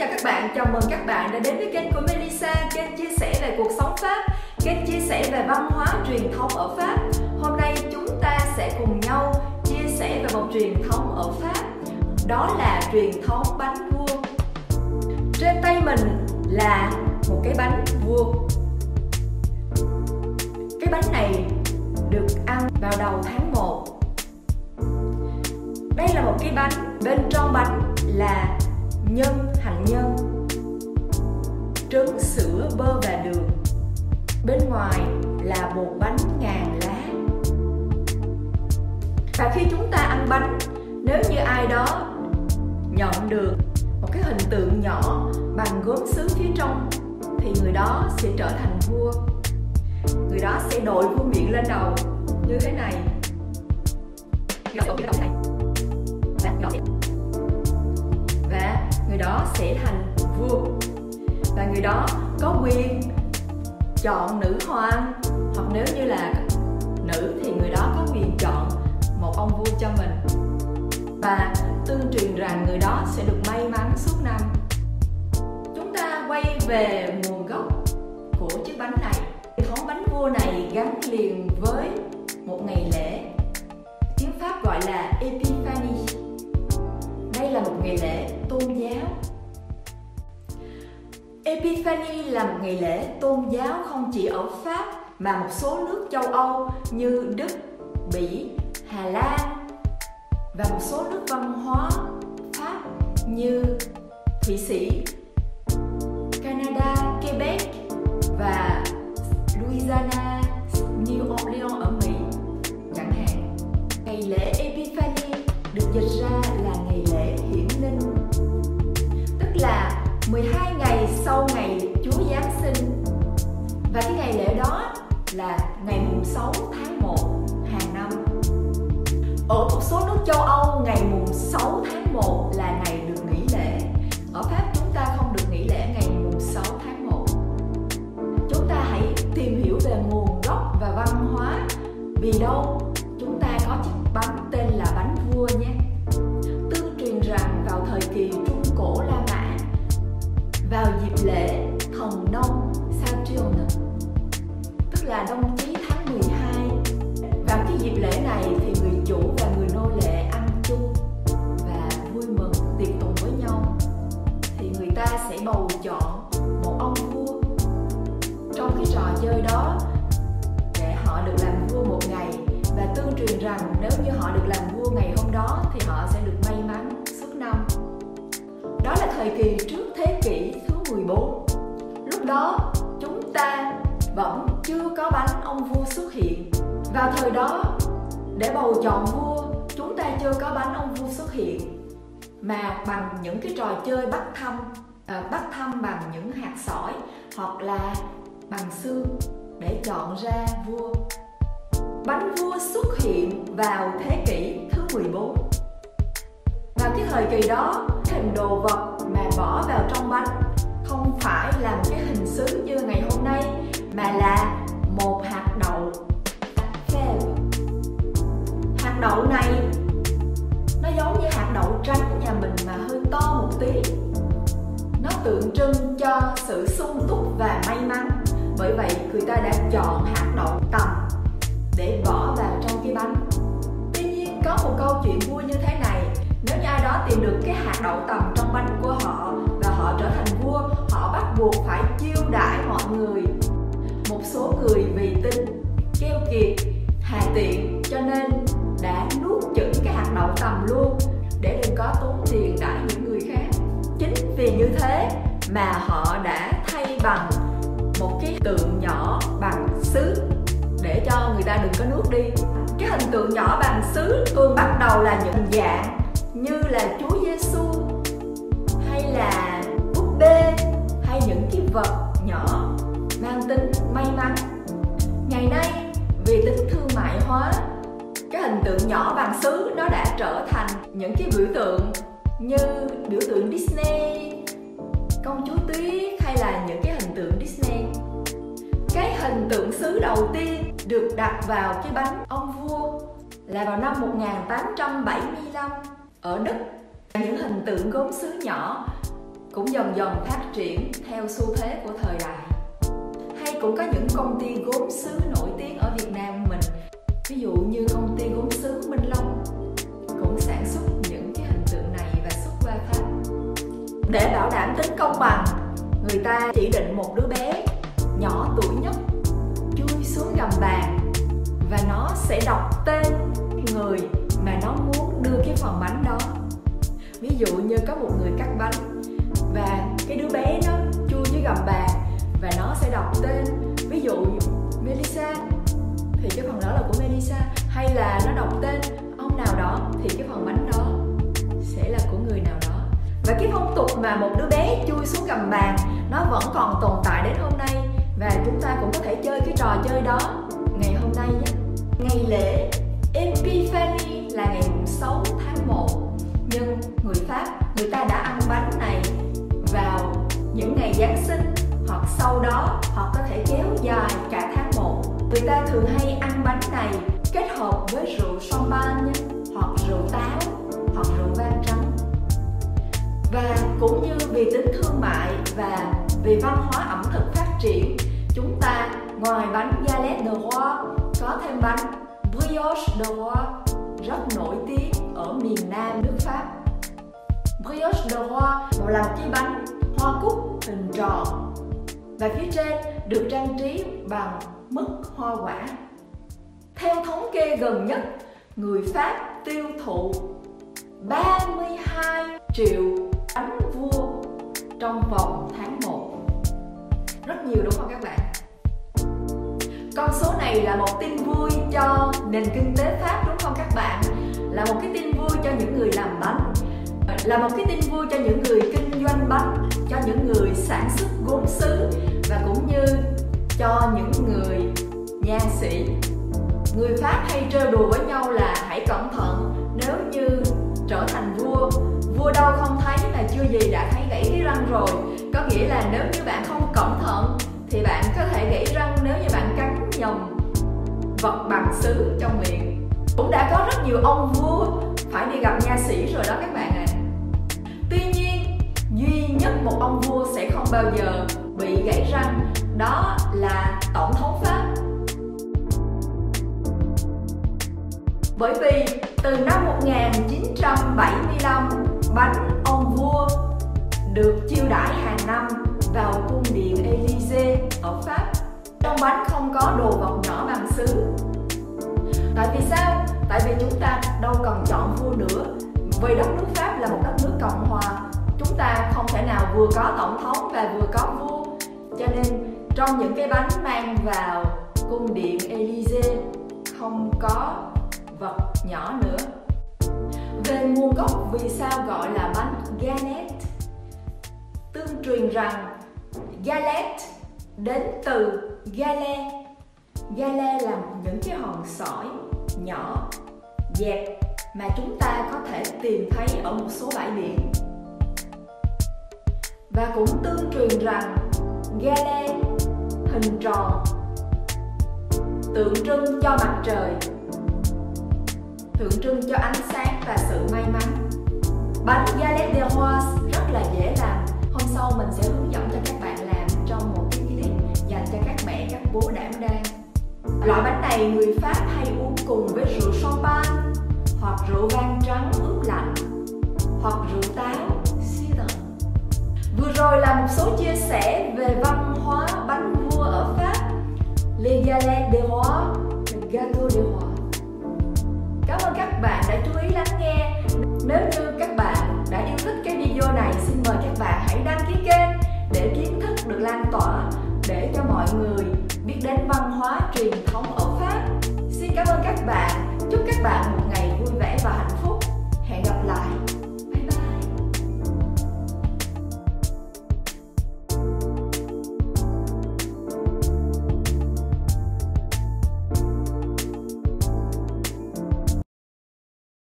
chào các bạn, chào mừng các bạn đã đến với kênh của Melissa, kênh chia sẻ về cuộc sống Pháp, kênh chia sẻ về văn hóa truyền thống ở Pháp. Hôm nay chúng ta sẽ cùng nhau chia sẻ về một truyền thống ở Pháp, đó là truyền thống bánh vuông. Trên tay mình là một cái bánh vuông. Cái bánh này được ăn vào đầu tháng 1 đây là một cái bánh bên trong bánh là nhân hạnh nhân. Trứng sữa bơ và đường. Bên ngoài là bột bánh ngàn lá. Và khi chúng ta ăn bánh, nếu như ai đó nhận được một cái hình tượng nhỏ bằng gốm sứ phía trong, thì người đó sẽ trở thành vua. Người đó sẽ đội vua miệng lên đầu như thế này. Và người đó sẽ thành vua. Và người đó có quyền chọn nữ hoàng, hoặc nếu như là nữ thì người đó có quyền chọn một ông vua cho mình. Và tương truyền rằng người đó sẽ được may mắn suốt năm. Chúng ta quay về nguồn gốc của chiếc bánh này. Thống bánh vua này gắn liền với một ngày lễ. Tiếng pháp gọi là epiphany đây là một ngày lễ tôn giáo. Epiphany là một ngày lễ tôn giáo không chỉ ở Pháp mà một số nước châu Âu như Đức, Bỉ, Hà Lan và một số nước văn hóa Pháp như Thụy Sĩ, là ngày 6 tháng 1 hàng năm. Ở một số nước châu Âu, ngày 6 tháng 1 là ngày được nghỉ lễ. Ở Pháp, chúng ta không được nghỉ lễ ngày 6 tháng 1 chúng ta hãy tìm hiểu về nguồn gốc và văn hóa. Vì đâu? Chúng ta có chiếc bánh tên là bánh vua nhé. Tương truyền rằng vào thời kỳ trung cổ La Mã, vào dịp lễ thời kỳ trước thế kỷ thứ 14. Lúc đó chúng ta vẫn chưa có bánh ông vua xuất hiện. Vào thời đó để bầu chọn vua chúng ta chưa có bánh ông vua xuất hiện mà bằng những cái trò chơi bắt thăm à, bắt thăm bằng những hạt sỏi hoặc là bằng xương để chọn ra vua bánh vua xuất hiện vào thế kỷ thứ 14 Vào cái thời kỳ đó, hình đồ vật mà bỏ vào trong bánh. Không phải là một cái hình sứ như ngày hôm nay, mà là một hạt đậu. Hạt đậu này, nó giống như hạt đậu trắng nhà mình mà hơi to một tí. Nó tượng trưng cho sự sung túc và may mắn. Bởi vậy, người ta đã chọn hạt đậu tầm để bỏ vào được cái hạt đậu tầm trong bánh của họ và họ trở thành vua, họ bắt buộc phải chiêu đãi mọi người. Một số người vì tin, keo kiệt, hà tiện cho nên đã nuốt chửng cái hạt đậu tầm luôn để đừng có tốn tiền đãi những người khác. Chính vì như thế mà họ đã thay bằng một cái tượng nhỏ bằng sứ để cho người ta đừng có nuốt đi. Cái hình tượng nhỏ bằng sứ thường bắt đầu là những dạng như là Chúa Giêsu hay là búp bê, hay những cái vật nhỏ mang tính may mắn. Ngày nay, vì tính thương mại hóa, cái hình tượng nhỏ bằng sứ nó đã trở thành những cái biểu tượng như biểu tượng Disney, công chúa tuyết, hay là những cái hình tượng Disney. Cái hình tượng sứ đầu tiên được đặt vào cái bánh ông vua là vào năm 1875 ở Đức, những hình tượng gốm sứ nhỏ cũng dần dần phát triển theo xu thế của thời đại. Hay cũng có những công ty gốm sứ nổi tiếng ở Việt Nam mình. Ví dụ như công ty gốm sứ Minh Long cũng sản xuất những cái hình tượng này và xuất qua Pháp. Để bảo đảm tính công bằng, người ta chỉ định một đứa phần bánh đó. Ví dụ như có một người cắt bánh và cái đứa bé nó chui dưới gầm bàn và nó sẽ đọc tên, ví dụ Melissa, thì cái phần đó là của Melissa. Hay là nó đọc tên ông nào đó thì cái phần bánh đó sẽ là của người nào đó. Và cái phong tục mà một đứa bé chui xuống gầm bàn, nó vẫn còn tồn tại đến hôm nay. Và chúng ta cũng có thể chơi cái trò chơi đó ngày hôm nay nhé. Ngày lễ Epiphany là ngày 6 tháng 1 nhưng người Pháp, người ta đã ăn bánh này vào những ngày Giáng sinh. Hoặc sau đó hoặc có thể kéo dài cả tháng 1 người ta thường hay ăn bánh này kết hợp với rượu champagne hoặc rượu táo, hoặc rượu vang trắng. Và cũng như vì tính thương mại và vì văn hóa ẩm thực phát triển, chúng ta ngoài bánh galette de roi có thêm bánh brioche de roi rất nổi tiếng ở miền Nam nước Pháp. Brioche de roi là chi bánh, hoa cúc hình tròn. Và phía trên được trang trí bằng mứt hoa quả. Theo thống kê gần nhất, người Pháp tiêu thụ 32 triệu bánh vua trong vòng tháng 1 rất nhiều đúng không các bạn? Con số này là một tin vui cho nền kinh tế Pháp, đúng không các bạn? Là một cái tin vui cho những người làm bánh. Là một cái tin vui cho những người kinh doanh bánh, cho những người sản xuất gốm sứ và cũng như cho những người nha sĩ. Người pháp hay trêu đùa với nhau là hãy cẩn thận, nếu như trở thành vua vua đâu không thấy mà chưa gì đã thấy gãy cái răng rồi. Có nghĩa là nếu như bạn không cẩn thận thì bạn có thể gãy răng, nếu như bạn vật bằng sứ trong miệng. Cũng đã có rất nhiều ông vua phải đi gặp nha sĩ rồi đó các bạn ạ. À. tuy nhiên, duy nhất một ông vua sẽ không bao giờ bị gãy răng, đó là tổng thống pháp. Bởi vì từ năm 1975 bánh ông vua được chiêu đãi hàng năm vào cung điện Élysée ở Pháp. Trong bánh không có đồ vật nhỏ tại vì sao? Tại vì chúng ta đâu cần chọn vua nữa. Vì đất nước pháp là một đất nước cộng hòa. Chúng ta không thể nào vừa có tổng thống và vừa có vua. Cho nên, trong những cái bánh mang vào cung điện Elysee không có vật nhỏ nữa. Về nguồn gốc, vì sao gọi là bánh galette? Tương truyền rằng galette đến từ gale. Gale là những cái hòn sỏi nhỏ, dẹp mà chúng ta có thể tìm thấy ở một số bãi biển. Và cũng tương truyền rằng gale hình tròn, tượng trưng cho mặt trời, tượng trưng cho ánh sáng và sự may mắn. Bánh galette de rose rất là dễ làm. Hôm sau mình sẽ hướng dẫn cho các bạn làm trong một cái clip dành cho các mẹ, các bố đảm đang. Loại bánh này người pháp hay rượu vang trắng ướp lạnh, hoặc rượu táo cider. vừa rồi là một số chia sẻ về văn hóa bánh vua ở pháp les Galets de roi gâteau de roi cảm ơn các bạn đã chú ý lắng nghe nếu như các bạn đã yêu thích cái video này, xin mời các bạn hãy đăng ký kênh để kiến thức được lan tỏa, để cho mọi người biết đến văn hóa truyền thống ở Pháp. Xin cảm ơn các bạn. Chúc các bạn